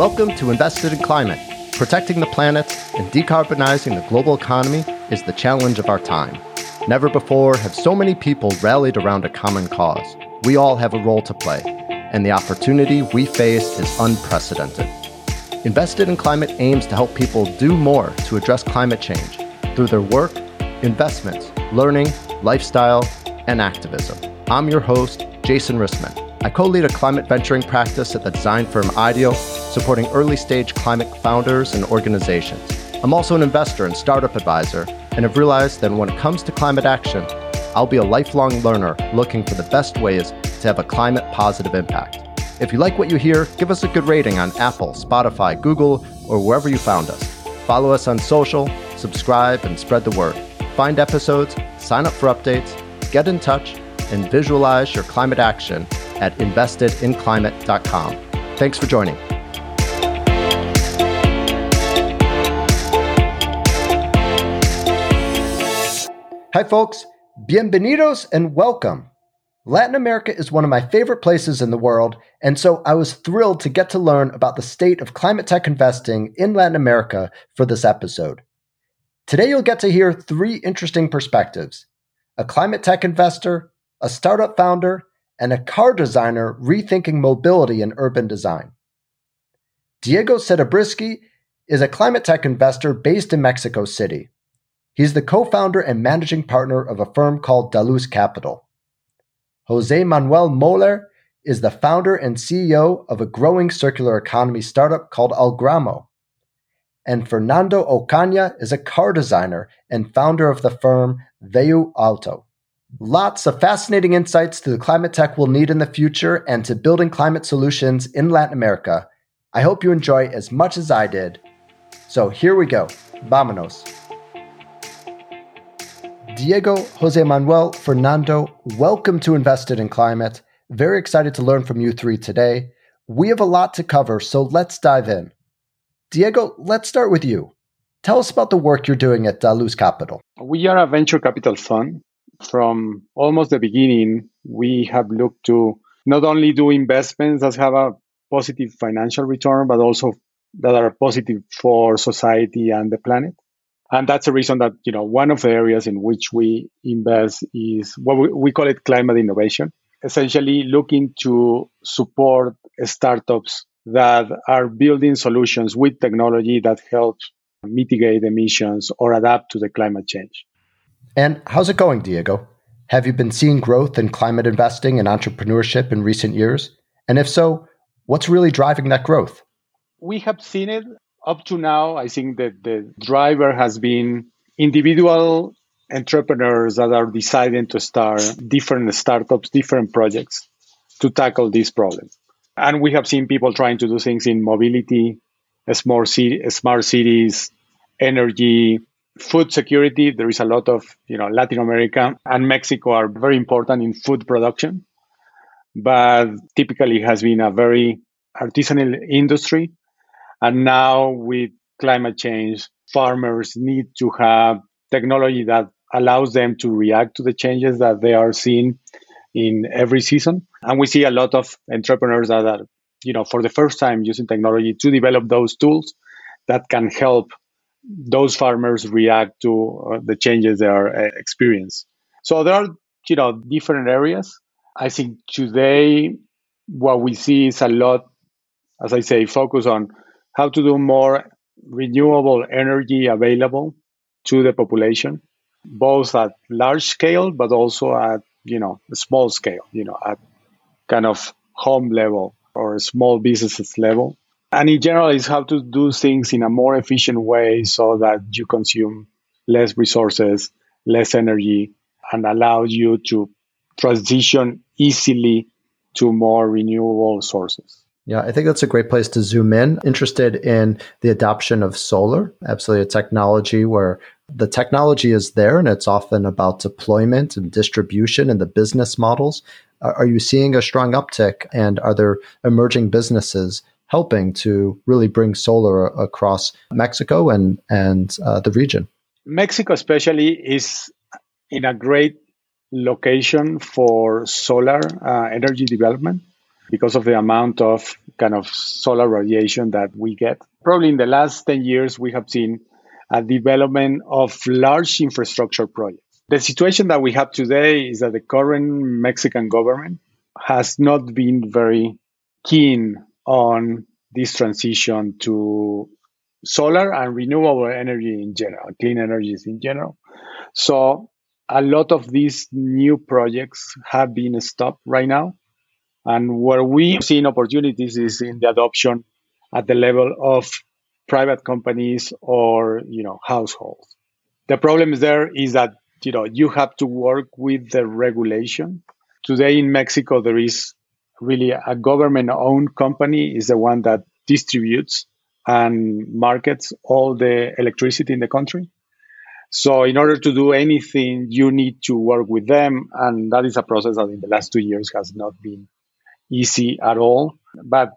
Welcome to Invested in Climate. Protecting the planet and decarbonizing the global economy is the challenge of our time. Never before have so many people rallied around a common cause. We all have a role to play, and the opportunity we face is unprecedented. Invested in Climate aims to help people do more to address climate change through their work, investments, learning, lifestyle, and activism. I'm your host, Jason Rissman. I co lead a climate venturing practice at the design firm IDEO, supporting early stage climate founders and organizations. I'm also an investor and startup advisor, and have realized that when it comes to climate action, I'll be a lifelong learner looking for the best ways to have a climate positive impact. If you like what you hear, give us a good rating on Apple, Spotify, Google, or wherever you found us. Follow us on social, subscribe, and spread the word. Find episodes, sign up for updates, get in touch, and visualize your climate action at investedinclimate.com. Thanks for joining. Hi, folks. Bienvenidos and welcome. Latin America is one of my favorite places in the world, and so I was thrilled to get to learn about the state of climate tech investing in Latin America for this episode. Today, you'll get to hear three interesting perspectives a climate tech investor, a startup founder, and a car designer rethinking mobility and urban design. Diego Serebrisky is a climate tech investor based in Mexico City. He's the co founder and managing partner of a firm called Dalus Capital. Jose Manuel Moller is the founder and CEO of a growing circular economy startup called Algramo. And Fernando Ocaña is a car designer and founder of the firm Veu Auto. Lots of fascinating insights to the climate tech we'll need in the future and to building climate solutions in Latin America. I hope you enjoy as much as I did. So here we go. Vámonos. Diego, Jose Manuel, Fernando, welcome to Invested in Climate. Very excited to learn from you three today. We have a lot to cover, so let's dive in. Diego, let's start with you. Tell us about the work you're doing at Dalus Capital. We are a venture capital fund. From almost the beginning, we have looked to not only do investments that have a positive financial return, but also that are positive for society and the planet. And that's the reason that you know one of the areas in which we invest is what we, we call it climate innovation essentially looking to support startups that are building solutions with technology that helps mitigate emissions or adapt to the climate change and how's it going diego? Have you been seeing growth in climate investing and entrepreneurship in recent years? And if so what's really driving that growth? We have seen it up to now, I think that the driver has been individual entrepreneurs that are deciding to start different startups, different projects to tackle this problem. And we have seen people trying to do things in mobility, smart, smart cities, energy, food security. There is a lot of, you know, Latin America and Mexico are very important in food production, but typically has been a very artisanal industry and now with climate change, farmers need to have technology that allows them to react to the changes that they are seeing in every season. And we see a lot of entrepreneurs that are, you know, for the first time using technology to develop those tools that can help those farmers react to uh, the changes they are uh, experience. So there are, you know, different areas. I think today what we see is a lot, as I say, focus on how to do more renewable energy available to the population, both at large scale, but also at, you know, small scale, you know, at kind of home level or small businesses level. And in general, is how to do things in a more efficient way so that you consume less resources, less energy, and allow you to transition easily to more renewable sources. Yeah, I think that's a great place to zoom in. Interested in the adoption of solar, absolutely a technology where the technology is there and it's often about deployment and distribution and the business models. Are you seeing a strong uptick and are there emerging businesses helping to really bring solar across Mexico and, and uh, the region? Mexico, especially, is in a great location for solar uh, energy development because of the amount of kind of solar radiation that we get. Probably in the last 10 years, we have seen a development of large infrastructure projects. The situation that we have today is that the current Mexican government has not been very keen on this transition to solar and renewable energy in general, clean energies in general. So a lot of these new projects have been stopped right now. And where we see opportunities is in the adoption at the level of private companies or you know households. The problem there is that you know you have to work with the regulation. Today in Mexico there is really a government owned company is the one that distributes and markets all the electricity in the country. So in order to do anything, you need to work with them, and that is a process that in the last two years has not been easy at all. But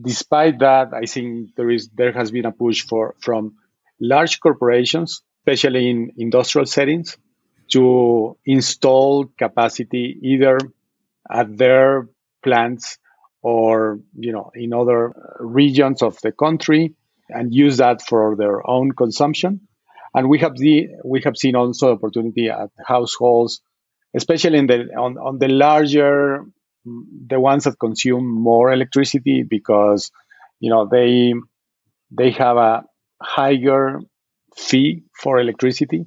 despite that, I think there is there has been a push for from large corporations, especially in industrial settings, to install capacity either at their plants or you know in other uh, regions of the country and use that for their own consumption. And we have the we have seen also opportunity at households, especially in the on, on the larger the ones that consume more electricity because you know they they have a higher fee for electricity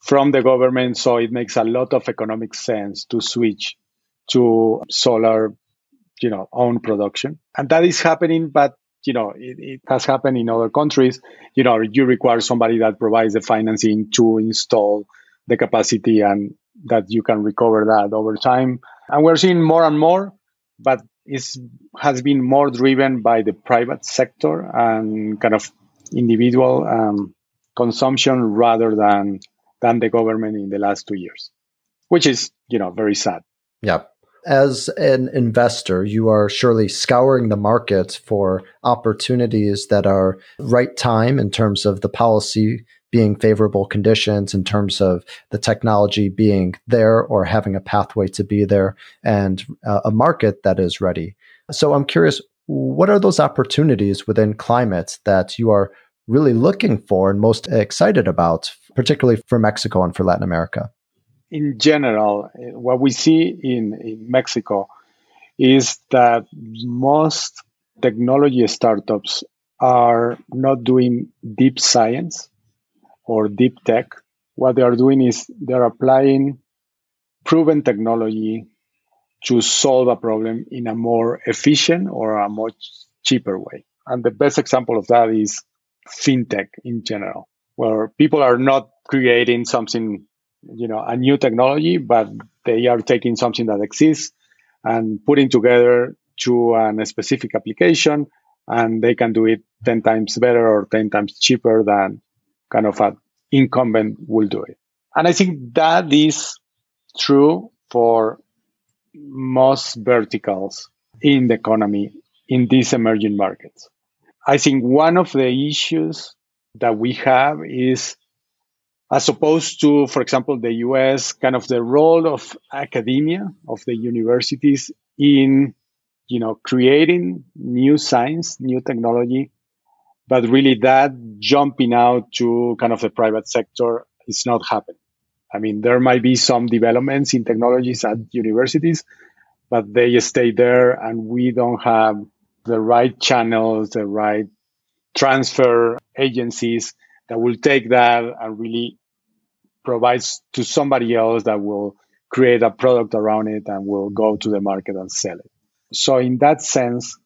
from the government so it makes a lot of economic sense to switch to solar you know own production and that is happening but you know it, it, has happened in other countries you know you require somebody that provides the financing to install the capacity and that you can recover that over time and we're seeing more and more, but it has been more driven by the private sector and kind of individual um, consumption rather than than the government in the last two years, which is you know very sad. Yeah. As an investor, you are surely scouring the market for opportunities that are right time in terms of the policy being favorable conditions in terms of the technology being there or having a pathway to be there and uh, a market that is ready. So I'm curious, what are those opportunities within climate that you are really looking for and most excited about, particularly for Mexico and for Latin America? In general, eh, what we see in, in Mexico is that most technology startups are not doing deep science or deep tech, what they are doing is they're applying proven technology to solve a problem in a more efficient or a much cheaper way. And the best example of that is fintech in general, where people are not creating something, you know, a new technology, but they are taking something that exists and putting together to a specific application and they can do it 10 times better or 10 times cheaper than kind of an incumbent will do it. And I think that is true for most verticals in the economy in these emerging markets. I think one of the issues that we have is as opposed to, for example, the US, kind of the role of academia, of the universities in, you know, creating new science, new technology, but really that jumping out to kind of the private sector is not happening. I mean, there might be some developments in technologies at universities, but they stay there and we don't have the right channels, the right transfer agencies that will take that and really provides to somebody else that will create a product around it and will go to the market and sell it. So in that sense,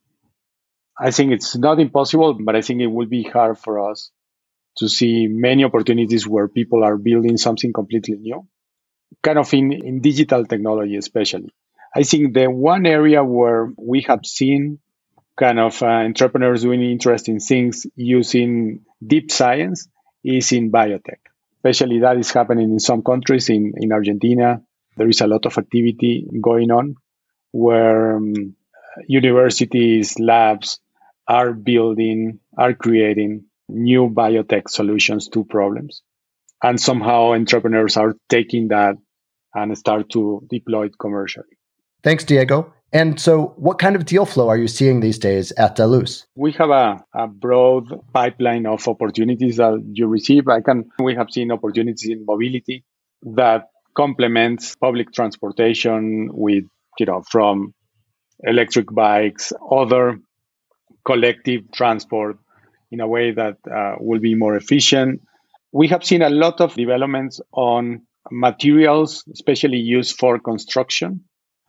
I think it's not impossible, but I think it will be hard for us to see many opportunities where people are building something completely new, kind of in, in digital technology, especially. I think the one area where we have seen kind of uh, entrepreneurs doing interesting things using deep science is in biotech. Especially that is happening in some countries. In, in Argentina, there is a lot of activity going on where um, universities, labs are building, are creating new biotech solutions to problems. And somehow entrepreneurs are taking that and start to deploy it commercially. Thanks, Diego. And so, what kind of deal flow are you seeing these days at Dalus? We have a, a broad pipeline of opportunities that you receive. I can we have seen opportunities in mobility that complements public transportation with you know from electric bikes, other collective transport in a way that uh, will be more efficient. We have seen a lot of developments on materials, especially used for construction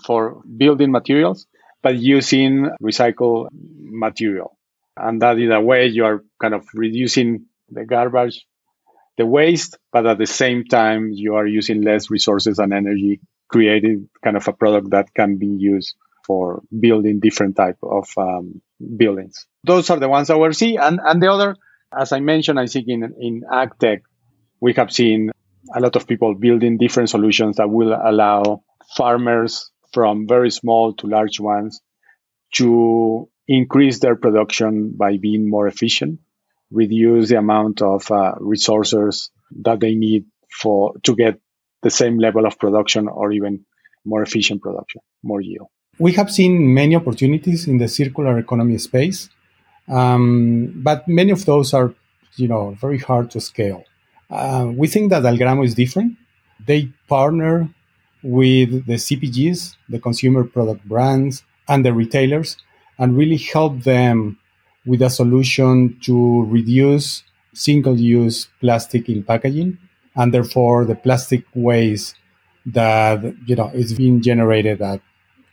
for building materials, but using recycled material. And that in a way you are kind of reducing the garbage, the waste, but at the same time you are using less resources and energy, creating kind of a product that can be used for building different type of um, buildings. Those are the ones that we see. And, and the other, as I mentioned, I think in, in ag tech, we have seen a lot of people building different solutions that will allow farmers from very small to large ones to increase their production by being more efficient, reduce the amount of uh, resources that they need for to get the same level of production or even more efficient production, more yield. We have seen many opportunities in the circular economy space, um, but many of those are, you know, very hard to scale. Uh, we think that Algramo is different. They partner with the CPGs, the consumer product brands, and the retailers, and really help them with a solution to reduce single use plastic in packaging and therefore the plastic waste that you know is being generated at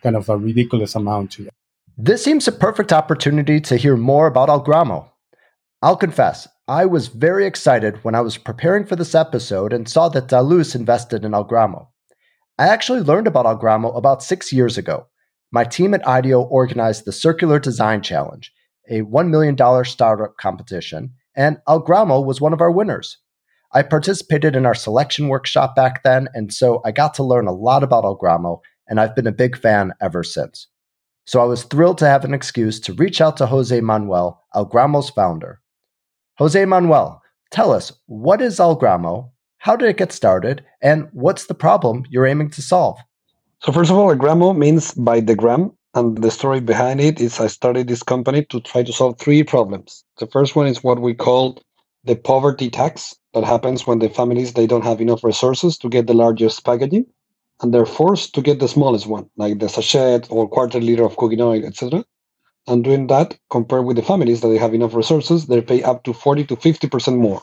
kind of a ridiculous amount today. This seems a perfect opportunity to hear more about Algramo. I'll confess, I was very excited when I was preparing for this episode and saw that Dalus invested in Algramo. I actually learned about Algramo about six years ago. My team at IDEO organized the Circular Design Challenge, a $1 million startup competition, and Algramo was one of our winners. I participated in our selection workshop back then, and so I got to learn a lot about Algramo, and I've been a big fan ever since. So I was thrilled to have an excuse to reach out to Jose Manuel, Algramo's founder. Jose Manuel, tell us, what is Algramo how did it get started? And what's the problem you're aiming to solve? So, first of all, Algramo means by the gram. And the story behind it is I started this company to try to solve three problems. The first one is what we call the poverty tax that happens when the families they don't have enough resources to get the largest packaging and they're forced to get the smallest one like the sachet or quarter liter of cooking oil etc and doing that compared with the families that they have enough resources they pay up to 40 to 50% more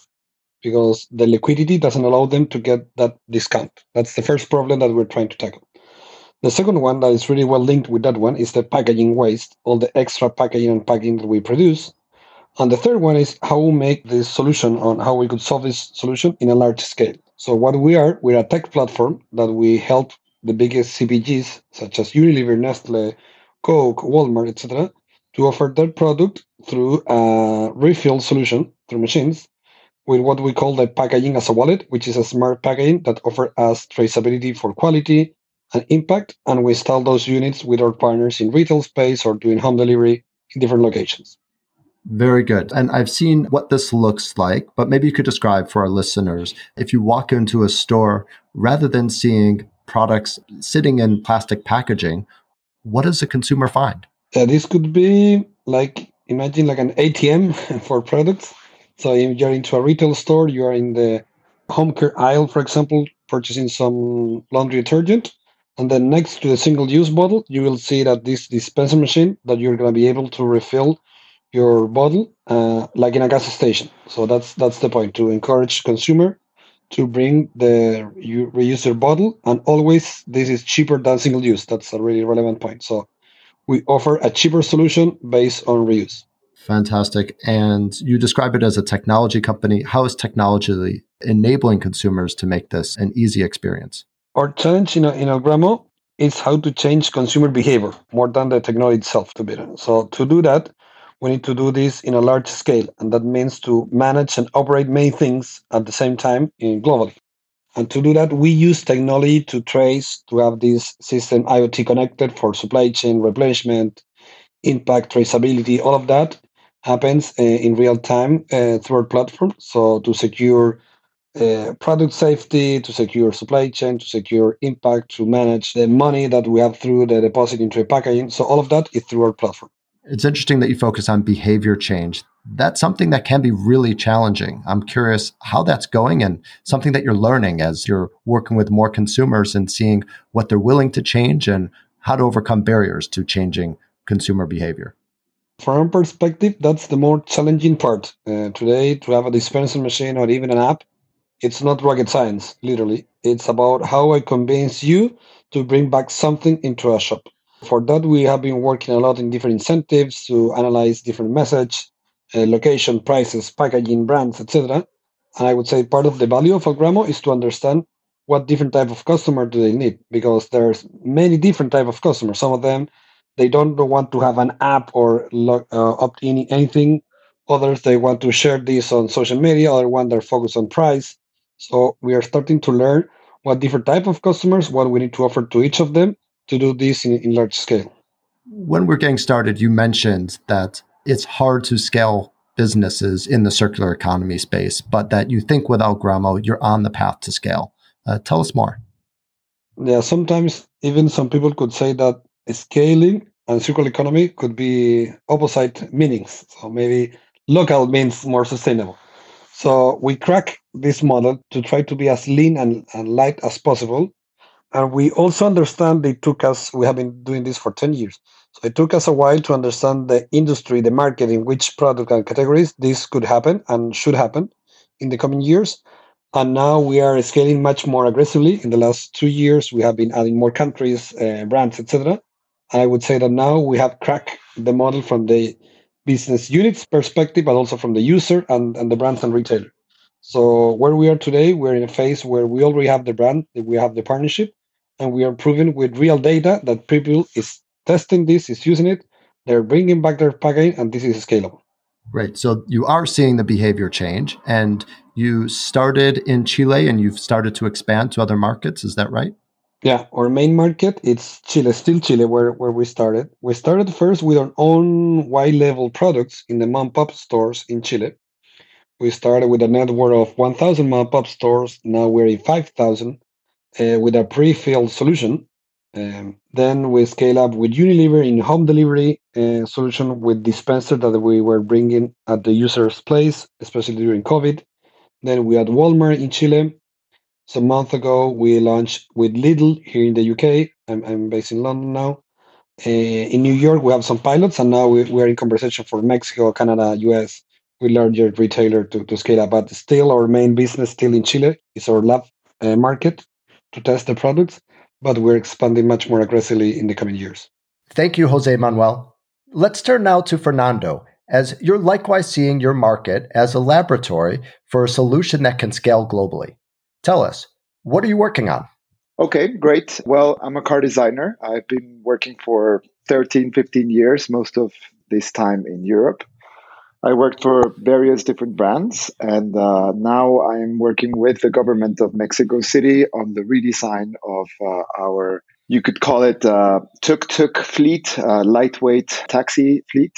because the liquidity doesn't allow them to get that discount. That's the first problem that we're trying to tackle. The second one that is really well linked with that one is the packaging waste, all the extra packaging and packing that we produce. And the third one is how we make this solution on how we could solve this solution in a large scale. So what we are, we're a tech platform that we help the biggest CPGs such as Unilever, Nestle, Coke, Walmart, etc., to offer their product through a refill solution through machines with what we call the packaging as a wallet, which is a smart packaging that offers us traceability for quality and impact. And we install those units with our partners in retail space or doing home delivery in different locations. Very good. And I've seen what this looks like, but maybe you could describe for our listeners if you walk into a store, rather than seeing products sitting in plastic packaging, what does the consumer find? Yeah, this could be like imagine like an ATM for products so if you're into a retail store, you are in the home care aisle, for example, purchasing some laundry detergent. And then next to the single use bottle, you will see that this dispenser machine that you're going to be able to refill your bottle uh, like in a gas station. So that's that's the point to encourage consumer to bring the you reuse their bottle and always this is cheaper than single use. That's a really relevant point. So we offer a cheaper solution based on reuse. Fantastic. And you describe it as a technology company. How is technology enabling consumers to make this an easy experience? Our challenge in, in Algramo is how to change consumer behavior more than the technology itself, to be honest. So, to do that, we need to do this in a large scale. And that means to manage and operate many things at the same time in globally. And to do that, we use technology to trace, to have this system IoT connected for supply chain replenishment, impact, traceability, all of that happens uh, in real time uh, through our platform. So to secure uh, product safety, to secure supply chain, to secure impact, to manage the money that we have through the deposit into a packaging. So all of that is through our platform. It's interesting that you focus on behavior change. That's something that can be really challenging. I'm curious how that's going and something that you're learning as you're working with more consumers and seeing what they're willing to change and how to overcome barriers to changing consumer behavior. From perspective, that's the more challenging part. Uh, today, to have a dispensing machine or even an app, it's not rocket science, literally. It's about how I convince you to bring back something into a shop. For that, we have been working a lot in different incentives to analyze different message, uh, location, prices, packaging, brands, etc. And I would say part of the value of Algramo is to understand what different type of customer do they need because there's many different type of customers. Some of them they don't want to have an app or log, uh, opt in anything. Others they want to share this on social media. Other one they're focused on price. So we are starting to learn what different type of customers, what we need to offer to each of them to do this in, in large scale. When we're getting started, you mentioned that it's hard to scale businesses in the circular economy space, but that you think with Algramo, you're on the path to scale. Uh, tell us more. Yeah, sometimes even some people could say that scaling and circular economy could be opposite meanings. So maybe local means more sustainable. So we crack this model to try to be as lean and, and light as possible. And we also understand it took us, we have been doing this for 10 years. So it took us a while to understand the industry, the market, in which product and categories this could happen and should happen in the coming years. And now we are scaling much more aggressively. In the last two years, we have been adding more countries, uh, brands, etc. I would say that now we have cracked the model from the business units perspective, but also from the user and, and the brands and retailer. So where we are today, we're in a phase where we already have the brand, we have the partnership, and we are proving with real data that people is testing this, is using it, they're bringing back their packaging, and this is scalable. Right. So you are seeing the behavior change, and you started in Chile, and you've started to expand to other markets. Is that right? Yeah, our main market it's Chile, still Chile, where, where we started. We started first with our own white label products in the mom pop stores in Chile. We started with a network of 1,000 mom pop stores. Now we're in 5,000 uh, with a pre-filled solution. Um, then we scale up with Unilever in home delivery uh, solution with dispenser that we were bringing at the user's place, especially during COVID. Then we had Walmart in Chile so a month ago, we launched with Lidl here in the UK. I'm, I'm based in London now. Uh, in New York, we have some pilots, and now we, we're in conversation for Mexico, Canada, US, with larger retailer to, to scale up. But still, our main business still in Chile is our lab uh, market to test the products, but we're expanding much more aggressively in the coming years. Thank you, Jose Manuel. Let's turn now to Fernando, as you're likewise seeing your market as a laboratory for a solution that can scale globally. Tell us, what are you working on? Okay, great. Well, I'm a car designer. I've been working for 13, 15 years, most of this time in Europe. I worked for various different brands, and uh, now I'm working with the government of Mexico City on the redesign of uh, our, you could call it uh, tuk tuk fleet, uh, lightweight taxi fleet.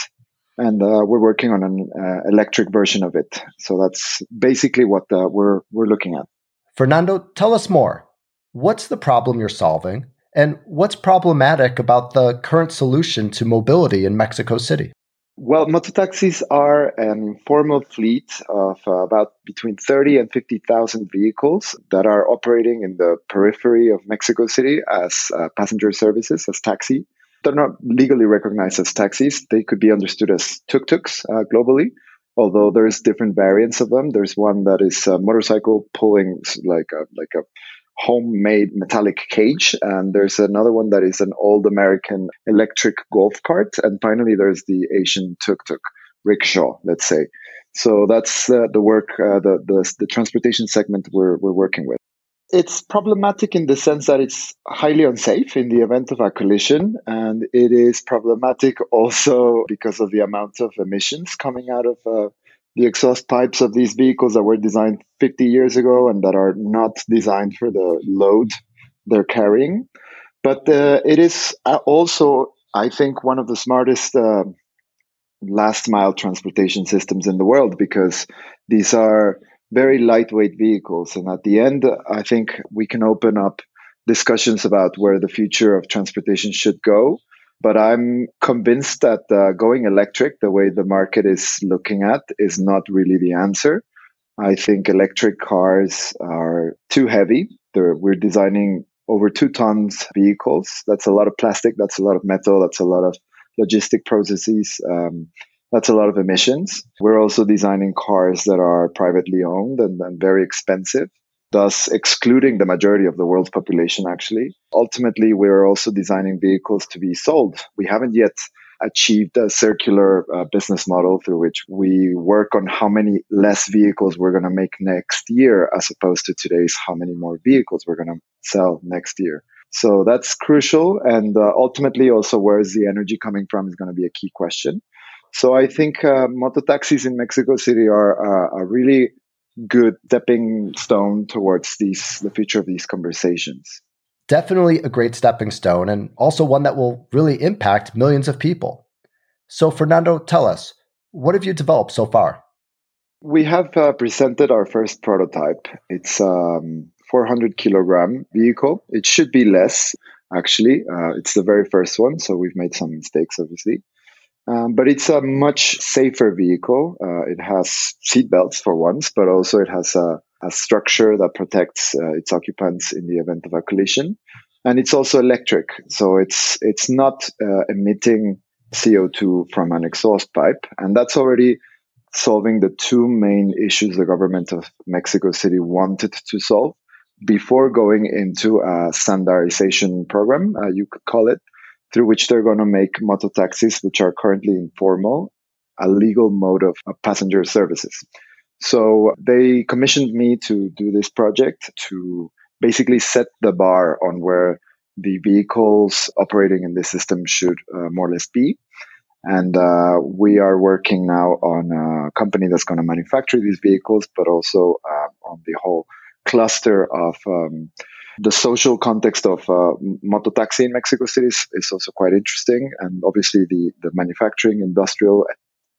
And uh, we're working on an uh, electric version of it. So that's basically what we're, we're looking at. Fernando, tell us more. What's the problem you're solving, and what's problematic about the current solution to mobility in Mexico City? Well, mototaxis are an informal fleet of uh, about between 30 and 50,000 vehicles that are operating in the periphery of Mexico City as uh, passenger services, as taxi. They're not legally recognized as taxis. They could be understood as tuk-tuks uh, globally although there's different variants of them. There's one that is a motorcycle pulling like a like a homemade metallic cage, and there's another one that is an old American electric golf cart, and finally there's the Asian tuk tuk rickshaw, let's say. So that's uh, the work, uh, the, the the transportation segment we're we're working with. It's problematic in the sense that it's highly unsafe in the event of a collision, and it is problematic also because of the amount of emissions coming out of uh, the exhaust pipes of these vehicles that were designed 50 years ago and that are not designed for the load they're carrying. But uh, it is uh, also, I think, one of the smartest uh, last mile transportation systems in the world because these are very lightweight vehicles. And at the end, I think we can open up discussions about where the future of transportation should go. But I'm convinced that uh, going electric, the way the market is looking at, is not really the answer. I think electric cars are too heavy. They're, we're designing over two tons vehicles. That's a lot of plastic. That's a lot of metal. That's a lot of logistic processes. Um, that's a lot of emissions. We're also designing cars that are privately owned and, and very expensive, thus excluding the majority of the world's population, actually. Ultimately, we're also designing vehicles to be sold. We haven't yet achieved a circular uh, business model through which we work on how many less vehicles we're going to make next year as opposed to today's how many more vehicles we're going to sell next year. So that's crucial. And uh, ultimately, also, where is the energy coming from is going to be a key question. So I think uh, moto taxis in Mexico City are uh, a really good stepping stone towards these the future of these conversations. Definitely a great stepping stone, and also one that will really impact millions of people. So, Fernando, tell us, what have you developed so far? We have uh, presented our first prototype. It's a um, 400 kilogram vehicle. It should be less, actually. Uh, it's the very first one, so we've made some mistakes, obviously. Um, but it's a much safer vehicle. Uh, it has seat belts for once, but also it has a, a structure that protects uh, its occupants in the event of a collision. And it's also electric, so it's it's not uh, emitting CO2 from an exhaust pipe, and that's already solving the two main issues the government of Mexico City wanted to solve before going into a standardization program, uh, you could call it, through which they're going to make moto taxis, which are currently informal, a legal mode of, passenger services. So they commissioned me to do this project to basically set the bar on where the vehicles operating in this system should uh, more or less be. And uh, we are working now on a company that's going to manufacture these vehicles, but also uh, on the whole cluster of um, the social context of uh, moto taxi in Mexico City is, is, also quite interesting, and obviously the the manufacturing, industrial,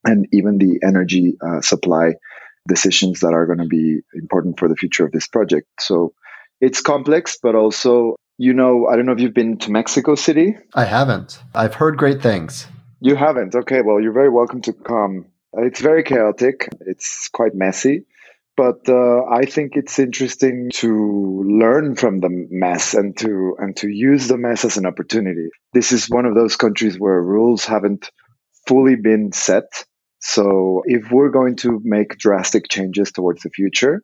and even the energy uh, supply decisions that are going to be important for the future of this project. So it's complex, but also you know I don't know if you've been to Mexico City. I haven't. I've heard great things. You haven't. Okay, well you're very welcome to come. It's very chaotic. It's quite messy but uh, I think it's interesting to learn from the mess and to and to use the mess as an opportunity. This is one of those countries where rules haven't fully been set. So if we're going to make drastic changes towards the future,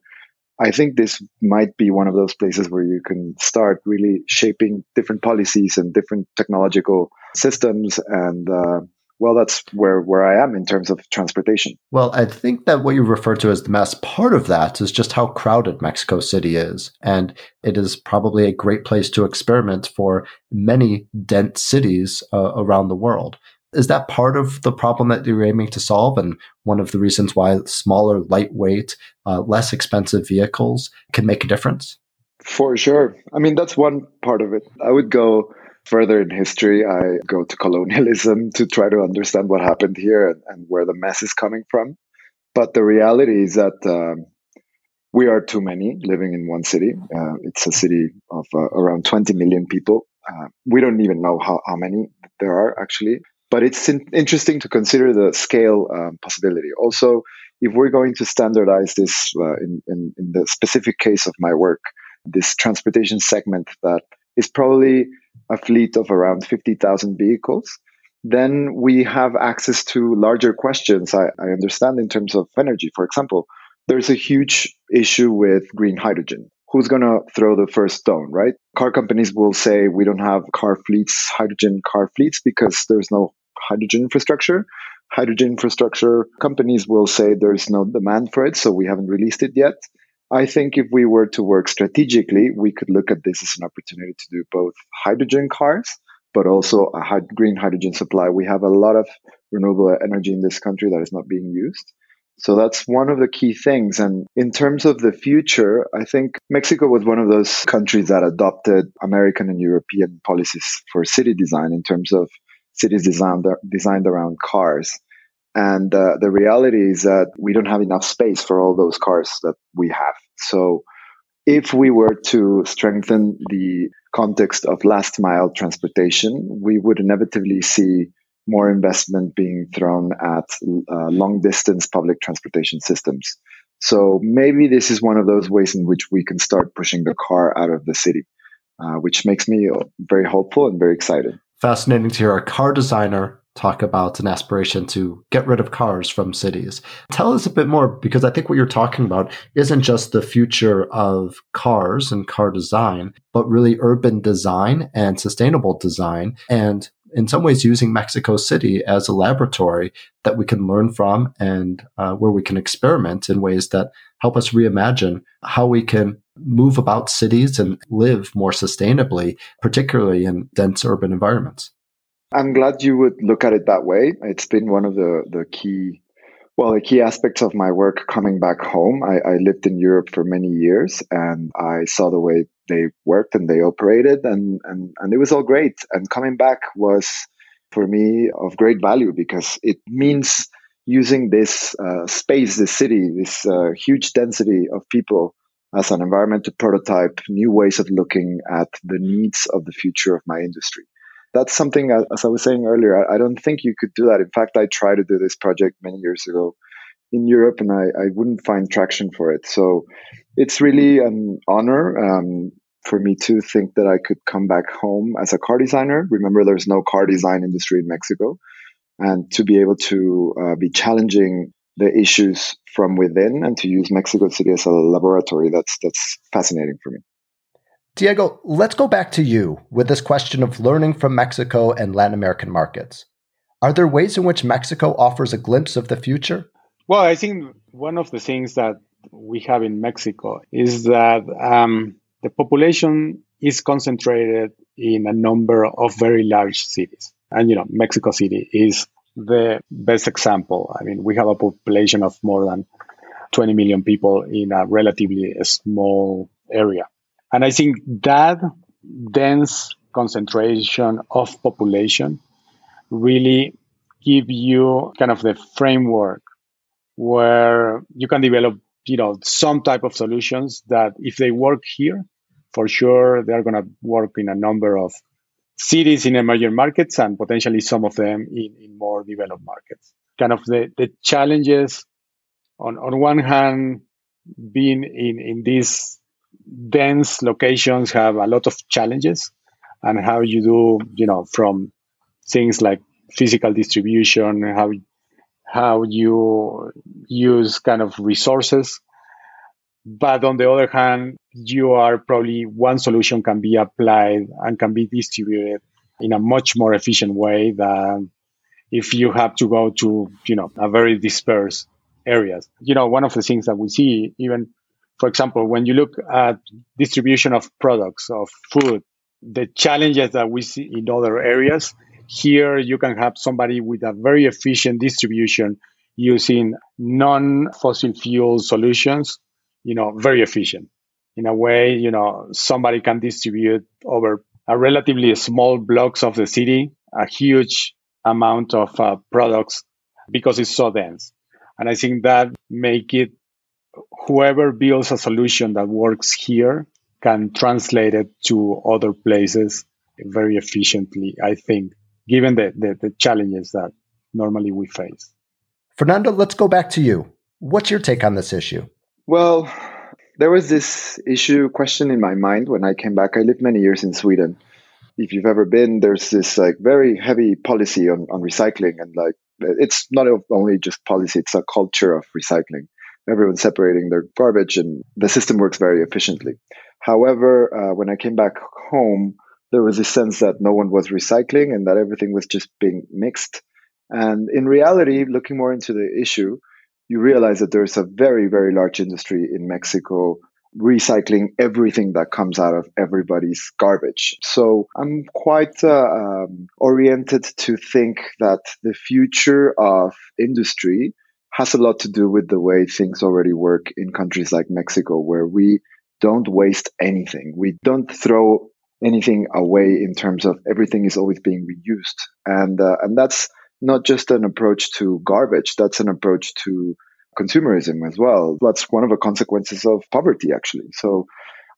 I think this might be one of those places where you can start really shaping different policies and different technological systems and uh, well, that's where, where I am in terms of transportation. Well, I think that what you refer to as the mass part of that is just how crowded Mexico City is. And it is probably a great place to experiment for many dense cities uh, around the world. Is that part of the problem that you're aiming to solve? And one of the reasons why smaller, lightweight, uh, less expensive vehicles can make a difference? For sure. I mean, that's one part of it. I would go further in history, I go to colonialism to try to understand what happened here and, and where the mess is coming from. But the reality is that um, we are too many living in one city. Uh, it's a city of uh, around 20 million people. Uh, we don't even know how, how many there are actually. But it's in- interesting to consider the scale um, possibility. Also, if we're going to standardize this uh, in, in, in the specific case of my work, this transportation segment that is probably a fleet of around 50,000 vehicles, then we have access to larger questions. I, I, understand in terms of energy, for example, there's a huge issue with green hydrogen. Who's going to throw the first stone, right? Car companies will say we don't have car fleets, hydrogen car fleets, because there's no hydrogen infrastructure. Hydrogen infrastructure companies will say there's no demand for it, so we haven't released it yet. I think if we were to work strategically, we could look at this as an opportunity to do both hydrogen cars, but also a green hydrogen supply. We have a lot of renewable energy in this country that is not being used. So that's one of the key things. And in terms of the future, I think Mexico was one of those countries that adopted American and European policies for city design in terms of cities designed, designed around cars. And uh, the reality is that we don't have enough space for all those cars that we have. So if we were to strengthen the context of last mile transportation, we would inevitably see more investment being thrown at uh, long distance public transportation systems. So maybe this is one of those ways in which we can start pushing the car out of the city, uh, which makes me very hopeful and very excited. Fascinating to hear a car designer talk about an aspiration to get rid of cars from cities. Tell us a bit more because I think what you're talking about isn't just the future of cars and car design, but really urban design and sustainable design. And in some ways, using Mexico City as a laboratory that we can learn from and uh, where we can experiment in ways that help us reimagine how we can move about cities and live more sustainably, particularly in dense urban environments. I'm glad you would look at it that way. It's been one of the, the key, well, the key aspects of my work coming back home. I, I lived in Europe for many years and I saw the way they worked and they operated and, and, and it was all great. And coming back was for me of great value because it means using this uh, space, this city, this uh, huge density of people as an environment to prototype new ways of looking at the needs of the future of my industry that's something, as I was saying earlier, I don't think you could do that. In fact, I tried to do this project many years ago in Europe and I, I wouldn't find traction for it. So it's really an honor um, for me to think that I could come back home as a car designer. Remember, there's no car design industry in Mexico. And to be able to uh, be challenging the issues from within and to use Mexico City as a laboratory, that's, that's fascinating for me. Diego, let's go back to you with this question of learning from Mexico and Latin American markets. Are there ways in which Mexico offers a glimpse of the future? Well, I think one of the things that we have in Mexico is that um, the population is concentrated in a number of very large cities. And, you know, Mexico City is the best example. I mean, we have a population of more than 20 million people in a relatively small area. And I think that dense concentration of population really give you kind of the framework where you can develop you know some type of solutions that if they work here for sure they're going to work in a number of cities in emerging markets and potentially some of them in, in more developed markets. Kind of the, the challenges on, on one hand being in, in this dense locations have a lot of challenges and how you do you know from things like physical distribution how how you use kind of resources. But on the other hand you are probably one solution can be applied and can be distributed in a much more efficient way than if you have to go to you know a very dispersed areas. You know one of the things that we see even for example, when you look at distribution of products, of food, the challenges that we see in other areas, here you can have somebody with a very efficient distribution using non-fossil fuel solutions, you know, very efficient. In a way, you know, somebody can distribute over a relatively small blocks of the city a huge amount of uh, products because it's so dense. And I think that make it whoever builds a solution that works here can translate it to other places very efficiently, I think, given the, the, the challenges that normally we face. Fernando, let's go back to you. What's your take on this issue? Well, there was this issue question in my mind when I came back. I lived many years in Sweden. If you've ever been, there's this like very heavy policy on, on recycling and like it's not only just policy, it's a culture of recycling everyone's separating their garbage and the system works very efficiently. However, uh, when I came back home, there was a sense that no one was recycling and that everything was just being mixed. And in reality, looking more into the issue, you realize that there's a very, very large industry in Mexico recycling everything that comes out of everybody's garbage. So I'm quite uh, um, oriented to think that the future of industry has a lot to do with the way things already work in countries like Mexico, where we don't waste anything. We don't throw anything away in terms of everything is always being reused, and uh, and that's not just an approach to garbage, that's an approach to consumerism as well. That's one of the consequences of poverty, actually. So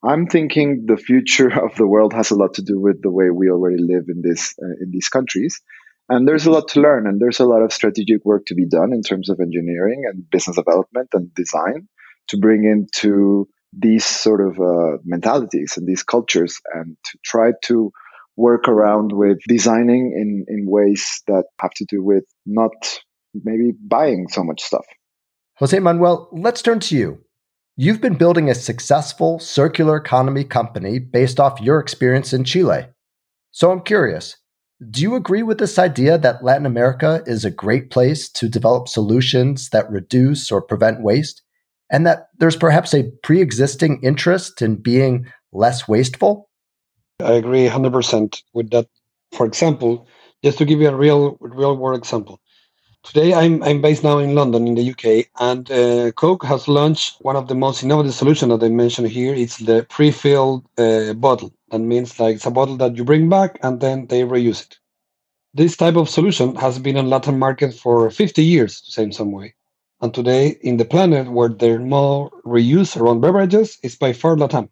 I'm thinking the future of the world has a lot to do with the way we already live in this uh, in these countries. And there's a lot to learn, and there's a lot of strategic work to be done in terms of engineering and business development and design to bring into these sort of uh, mentalities and these cultures and to try to work around with designing in, in ways that have to do with not maybe buying so much stuff. Jose Manuel, let's turn to you. You've been building a successful circular economy company based off your experience in Chile. So I'm curious, do you agree with this idea that Latin America is a great place to develop solutions that reduce or prevent waste? And that there's perhaps a pre existing interest in being less wasteful? I agree 100% with that. For example, just to give you a real real world example. Today, I'm, I'm based now in London, in the UK, and uh, Coke has launched one of the most innovative solutions that I mentioned here. It's the pre-filled uh, bottle. That means like it's a bottle that you bring back and then they reuse it. This type of solution has been on Latin market for 50 years, to say in some way. And today, in the planet where there's more reuse around beverages, it's by far Latam.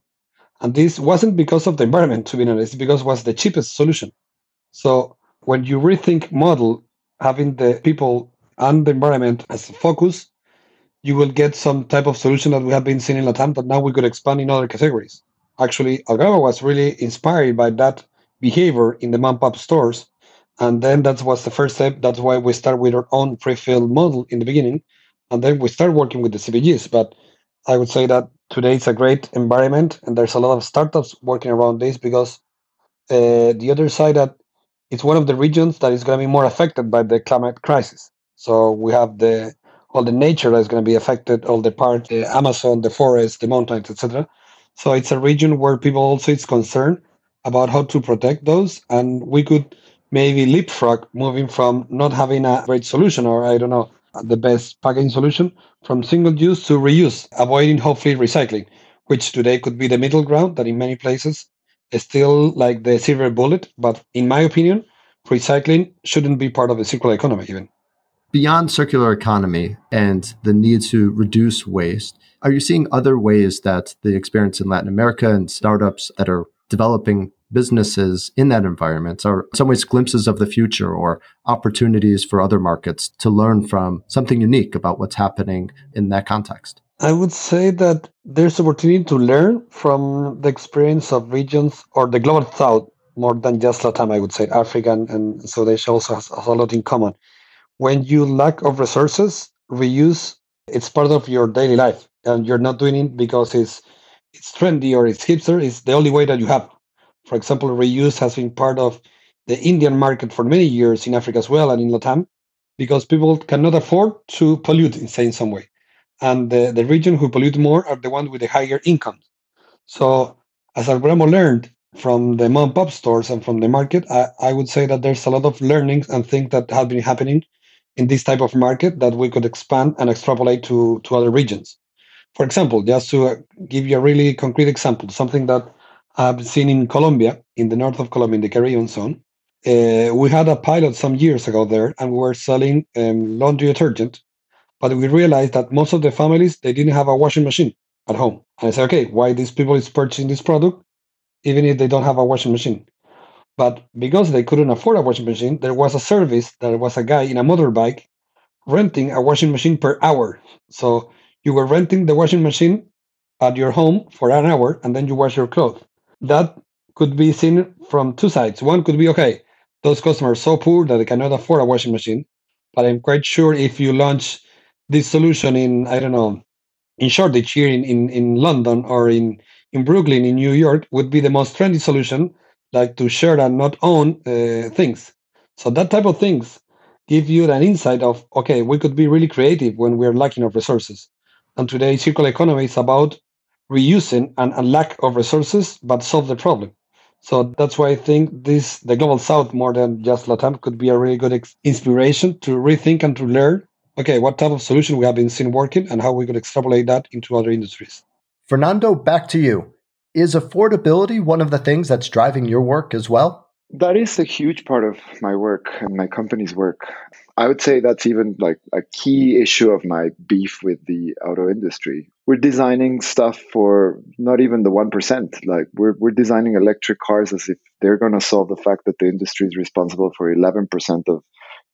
And this wasn't because of the environment, to be honest, because it was the cheapest solution. So when you rethink model, having the people and the environment as a focus, you will get some type of solution that we have been seeing in Latam that now we could expand in other categories. Actually, Algramo was really inspired by that behavior in the mom pop stores. And then that was the first step. That's why we start with our own pre-filled model in the beginning and then we start working with the CPGs. But I would say that today it's a great environment, and there's a lot of startups working around this because uh, the other side that it's one of the regions that is going to be more affected by the climate crisis. So we have the all the nature that is going to be affected, all the part, the Amazon, the forest, the mountains, etc. So it's a region where people also is concerned about how to protect those, and we could maybe leapfrog moving from not having a great solution or I don't know the best packaging solution from single use to reuse, avoiding hopefully recycling, which today could be the middle ground that in many places still like the silver bullet. But in my opinion, recycling shouldn't be part of the circular economy even. Beyond circular economy and the need to reduce waste, are you seeing other ways that the experience in Latin America and startups that are developing businesses in that environment are in some ways glimpses of the future or opportunities for other markets to learn from something unique about what's happening in that context? I would say that there's opportunity to learn from the experience of regions or the global south more than just Latam, I would say Africa and, and South Asia also has, has a lot in common. When you lack of resources, reuse it's part of your daily life and you're not doing it because it's it's trendy or it's hipster, it's the only way that you have. For example, reuse has been part of the Indian market for many years in Africa as well and in Latam, because people cannot afford to pollute in, say, in some way. And the, the region who pollute more are the ones with the higher income. So as Algramo learned from the mom pop stores and from the market, I, I would say that there's a lot of learnings and things that have been happening in this type of market that we could expand and extrapolate to, to other regions. For example, just to uh, give you a really concrete example, something that I've seen in Colombia, in the north of Colombia, in the Caribbean zone. Uh, we had a pilot some years ago there, and we were selling um, laundry detergent, but we realized that most of the families they didn't have a washing machine at home. And I said, okay, why these people is purchasing this product, even if they don't have a washing machine? But because they couldn't afford a washing machine, there was a service. There was a guy in a motorbike renting a washing machine per hour. So you were renting the washing machine at your home for an hour, and then you wash your clothes that could be seen from two sides. One could be okay, those customers are so poor that they cannot afford a washing machine. But I'm quite sure if you launch this solution in, I don't know, in Shoreditch here in, in, in London or in, in Brooklyn, in New York, would be the most trendy solution, like to share and not own uh, things. So that type of things give you an insight of, okay, we could be really creative when we're lacking of resources. And today, circular economy is about reusing and a lack of resources, but solve the problem. So that's why I think this the global south more than just Latam could be a really good ex- inspiration to rethink and to learn. Okay, what type of solution we have been seen working and how we could extrapolate that into other industries. Fernando, back to you. Is affordability one of the things that's driving your work as well? That is a huge part of my work and my company's work. I would say that's even like a key issue of my beef with the auto industry. We're designing stuff for not even the 1%. Like we're, we're designing electric cars as if they're going to solve the fact that the industry is responsible for 11% of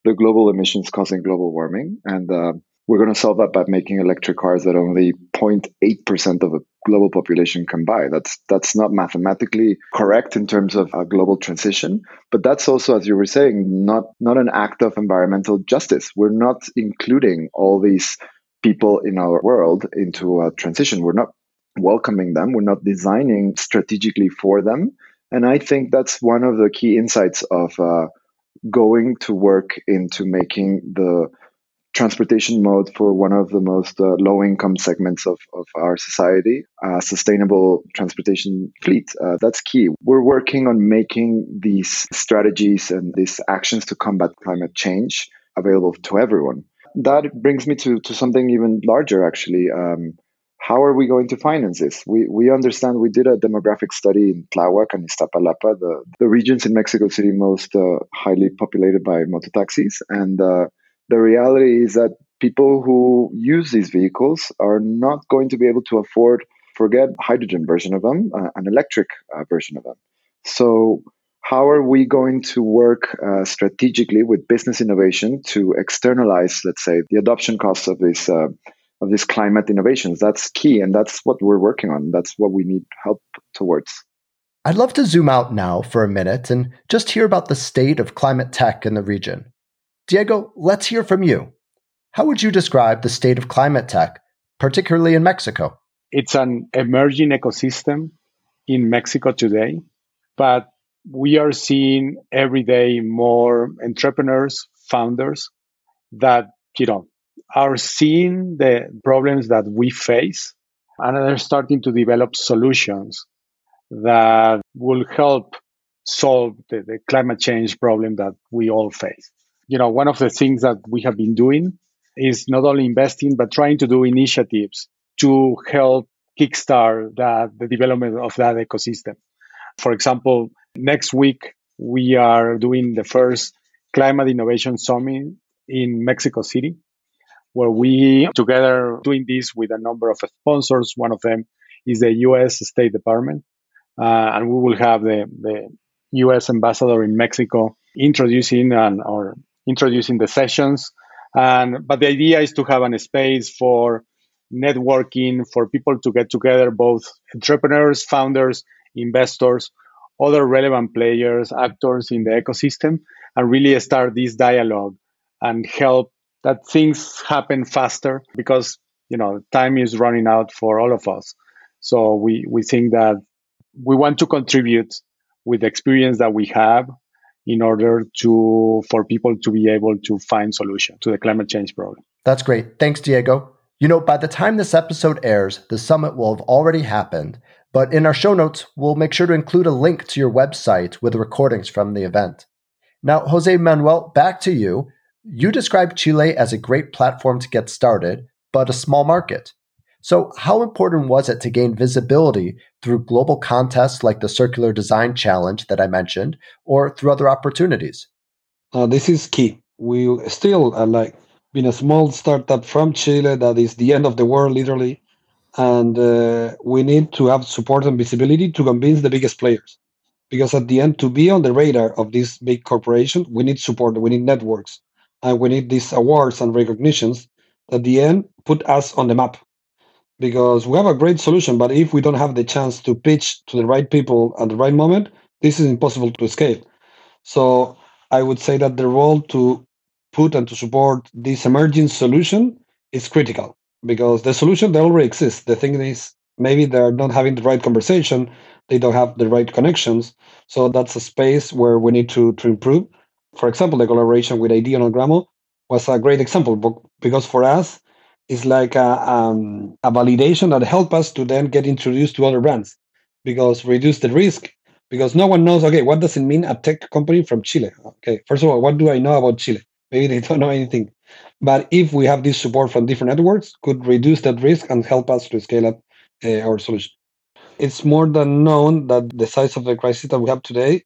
the global emissions causing global warming. And uh, we're going to solve that by making electric cars that only 0.8% of a global population can buy. That's that's not mathematically correct in terms of a global transition, but that's also as you were saying not not an act of environmental justice. We're not including all these people in our world into a transition. We're not welcoming them. We're not designing strategically for them. And I think that's one of the key insights of uh, going to work into making the transportation mode for one of the most uh, low income segments of, of our society, a sustainable transportation fleet. Uh, that's key. We're working on making these strategies and these actions to combat climate change available to everyone. That brings me to, to something even larger, actually. Um, how are we going to finance this? We, we understand we did a demographic study in Tlahuac and Iztapalapa, the, the regions in Mexico City most uh, highly populated by mototaxis. And uh, the reality is that people who use these vehicles are not going to be able to afford forget hydrogen version of them uh, an electric uh, version of them. So how are we going to work uh, strategically with business innovation to externalize let's say the adoption costs of these uh, of these climate innovations? That's key and that's what we're working on. That's what we need help towards. I'd love to zoom out now for a minute and just hear about the state of climate tech in the region. Diego, let's hear from you. How would you describe the state of climate tech, particularly in Mexico? It's an emerging ecosystem in Mexico today, but we are seeing every day more entrepreneurs, founders that, you know, are seeing the problems that we face and they're starting to develop solutions that will help solve the, the climate change problem that we all face you know, one of the things that we have been doing is not only investing, but trying to do initiatives to help kickstart that, the development of that ecosystem. For example, next week, we are doing the first Climate Innovation Summit in Mexico City, where we together doing this with a number of sponsors. One of them is the U.S. State Department, uh, and we will have the, the U.S. ambassador in Mexico introducing and or introducing the sessions. And but the idea is to have a space for networking, for people to get together, both entrepreneurs, founders, investors, other relevant players, actors in the ecosystem, and really start this dialogue and help that things happen faster because you know time is running out for all of us. So we we think that we want to contribute with the experience that we have in order to for people to be able to find solution to the climate change problem. That's great. Thanks, Diego. You know, by the time this episode airs, the summit will have already happened, but in our show notes, we'll make sure to include a link to your website with recordings from the event. Now, Jose Manuel, back to you. You described Chile as a great platform to get started, but a small market. So, how important was it to gain visibility through global contests like the Circular Design Challenge that I mentioned, or through other opportunities? Uh, this is key. We still are like being a small startup from Chile that is the end of the world, literally, and uh, we need to have support and visibility to convince the biggest players. Because at the end, to be on the radar of these big corporations, we need support, we need networks, and we need these awards and recognitions. That at the end, put us on the map because we have a great solution, but if we don't have the chance to pitch to the right people at the right moment, this is impossible to scale. So I would say that the role to put and to support this emerging solution is critical because the solution they already exists. The thing is maybe they're not having the right conversation, they don't have the right connections. So that's a space where we need to, to improve. For example, the collaboration with IDEO and Gramo was a great example because for us, is like a, um, a validation that help us to then get introduced to other brands because reduce the risk because no one knows okay what does it mean a tech company from chile? Okay first of all what do i know about chile? Maybe they don't know anything. But if we have this support from different networks could reduce that risk and help us to scale up uh, our solution. It's more than known that the size of the crisis that we have today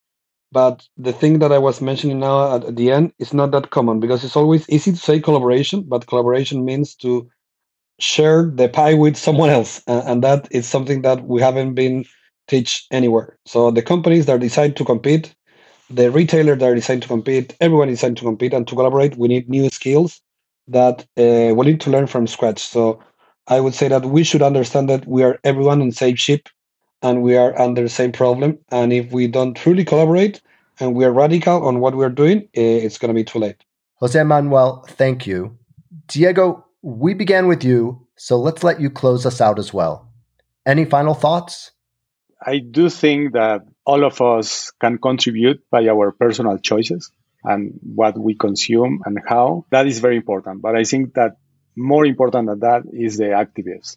But the thing that I was mentioning now at the end is not that common because it's always easy to say collaboration, but collaboration means to share the pie with someone else. And that is something that we haven't been teach anywhere. So the companies that decide to compete, the retailer that decide to compete, everyone is decide to compete and to collaborate. We need new skills that uh, we need to learn from scratch. So I would say that we should understand that we are everyone the same ship and we are under the same problem. And if we don't truly collaborate and we are radical on what we're doing, eh, it's going to be too late. Jose Manuel, thank you. Diego, we began with you, so let's let you close us out as well. Any final thoughts? I do think that all of us can contribute by our personal choices and what we consume and how. That is very important. But I think that more important than that is the activists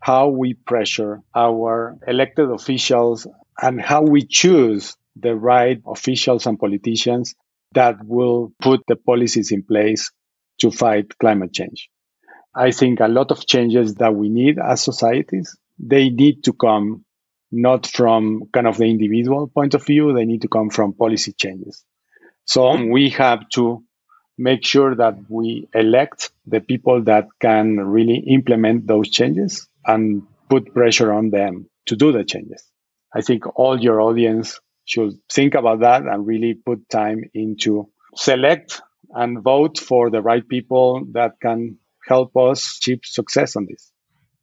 how we pressure our elected officials and how we choose the right officials and politicians that will put the policies in place to fight climate change. I think a lot of changes that we need as societies, they need to come not from kind of the individual point of view, they need to come from policy changes. So we have to make sure that we elect the people that can really implement those changes and put pressure on them to do the changes. I think all your audience should think about that and really put time into select and vote for the right people that can help us achieve success on this.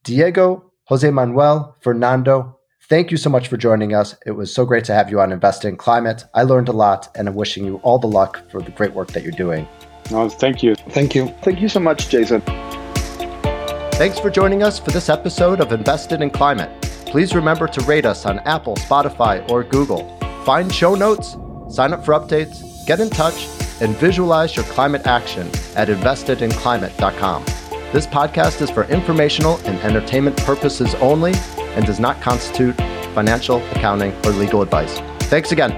Diego, Jose Manuel, Fernando, thank you so much for joining us. It was so great to have you on Invest in Climate. I learned a lot and I'm wishing you all the luck for the great work that you're doing. No, thank you. Thank you. Thank you so much, Jason. Thanks for joining us for this episode of Invested in Climate. Please remember to rate us on Apple, Spotify, or Google. Find show notes, sign up for updates, get in touch, and visualize your climate action at investedinclimate.com. This podcast is for informational and entertainment purposes only and does not constitute financial, accounting, or legal advice. Thanks again.